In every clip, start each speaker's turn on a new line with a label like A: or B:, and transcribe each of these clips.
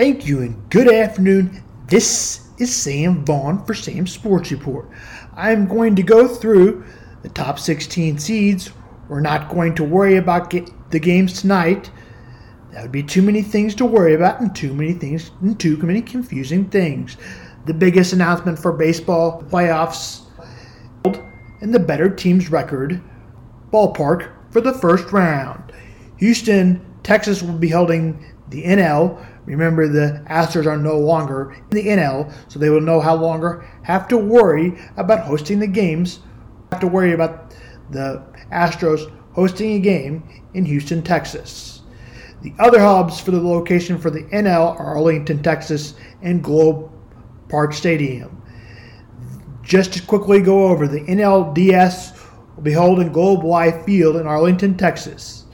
A: Thank you and good afternoon. This is Sam Vaughn for Sam Sports Report. I'm going to go through the top 16 seeds. We're not going to worry about the games tonight. That would be too many things to worry about and too many things and too many confusing things. The biggest announcement for baseball playoffs and the better team's record ballpark for the first round. Houston, Texas will be holding the NL. Remember, the Astros are no longer in the NL, so they will no longer have to worry about hosting the games. Have to worry about the Astros hosting a game in Houston, Texas. The other hubs for the location for the NL are Arlington, Texas, and Globe Park Stadium. Just to quickly go over, the NLDS will be held in Globe Life Field in Arlington, Texas,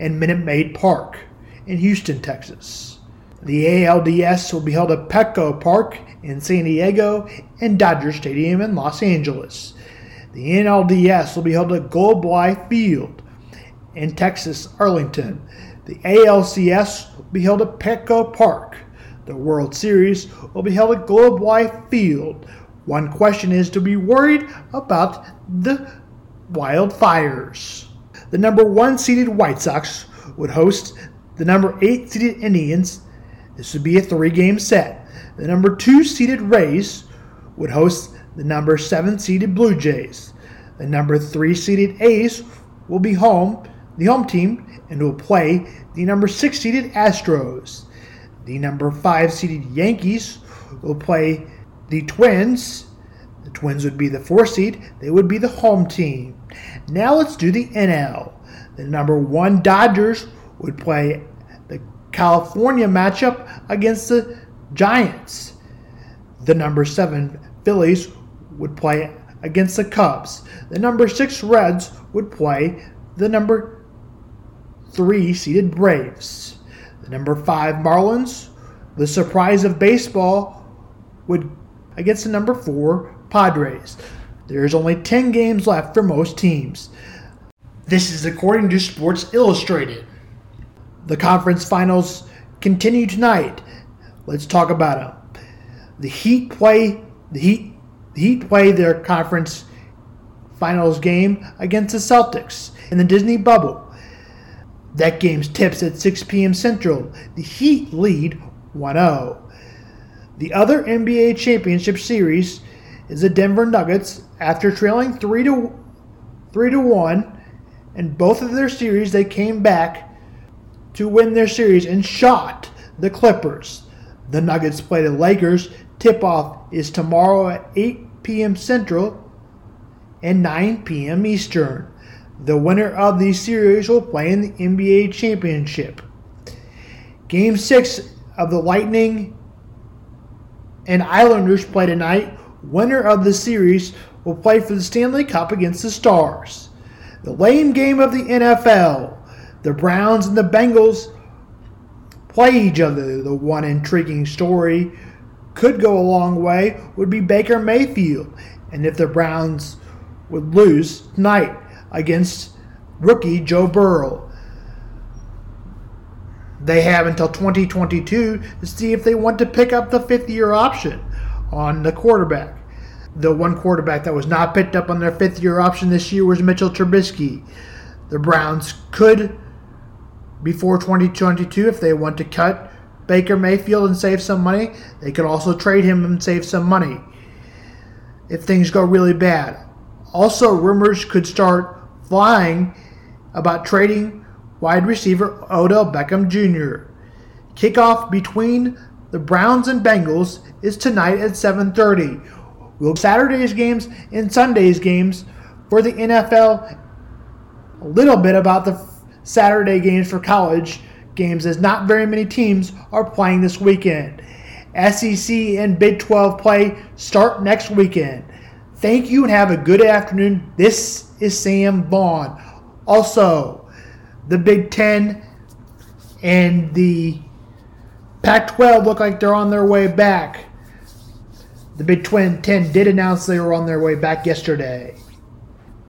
A: and Minute Maid Park in Houston, Texas. The ALDS will be held at Petco Park in San Diego and Dodger Stadium in Los Angeles. The NLDS will be held at Globe Life Field in Texas, Arlington. The ALCS will be held at Petco Park. The World Series will be held at Globe Life Field. One question is to be worried about the wildfires. The number one seeded White Sox would host the number 8 seeded Indians. This would be a three game set. The number 2 seeded Rays would host the number 7 seeded Blue Jays. The number 3 seeded A's will be home, the home team, and will play the number 6 seeded Astros. The number 5 seeded Yankees will play the Twins. The Twins would be the 4 seed, they would be the home team. Now let's do the NL. The number 1 Dodgers would play the California matchup against the Giants. The number seven Phillies would play against the Cubs. The number six Reds would play the number three seeded Braves. The number five Marlins, the surprise of baseball, would against the number four Padres. There's only 10 games left for most teams. This is according to Sports Illustrated. The conference finals continue tonight. Let's talk about them. The Heat play the Heat the Heat play their conference finals game against the Celtics in the Disney bubble. That game's tips at 6 p.m. Central. The Heat lead 1-0. The other NBA championship series is the Denver Nuggets after trailing 3 to 3 to 1 in both of their series they came back to win their series and shot the Clippers. The Nuggets play the Lakers. Tip off is tomorrow at 8 p.m. Central and 9 p.m. Eastern. The winner of these series will play in the NBA Championship. Game 6 of the Lightning and Islanders play tonight. Winner of the series will play for the Stanley Cup against the Stars. The lame game of the NFL the Browns and the Bengals play each other. The one intriguing story could go a long way would be Baker Mayfield, and if the Browns would lose tonight against rookie Joe Burrow. They have until 2022 to see if they want to pick up the fifth year option on the quarterback. The one quarterback that was not picked up on their fifth year option this year was Mitchell Trubisky. The Browns could before 2022 if they want to cut Baker Mayfield and save some money. They could also trade him and save some money if things go really bad. Also, rumors could start flying about trading wide receiver Odell Beckham Jr. Kickoff between the Browns and Bengals is tonight at 7:30. We'll Saturday's games and Sunday's games for the NFL. A little bit about the Saturday games for college games as not very many teams are playing this weekend. SEC and Big 12 play start next weekend. Thank you and have a good afternoon. This is Sam Vaughn. Also, the Big 10 and the Pac 12 look like they're on their way back. The Big 10 did announce they were on their way back yesterday.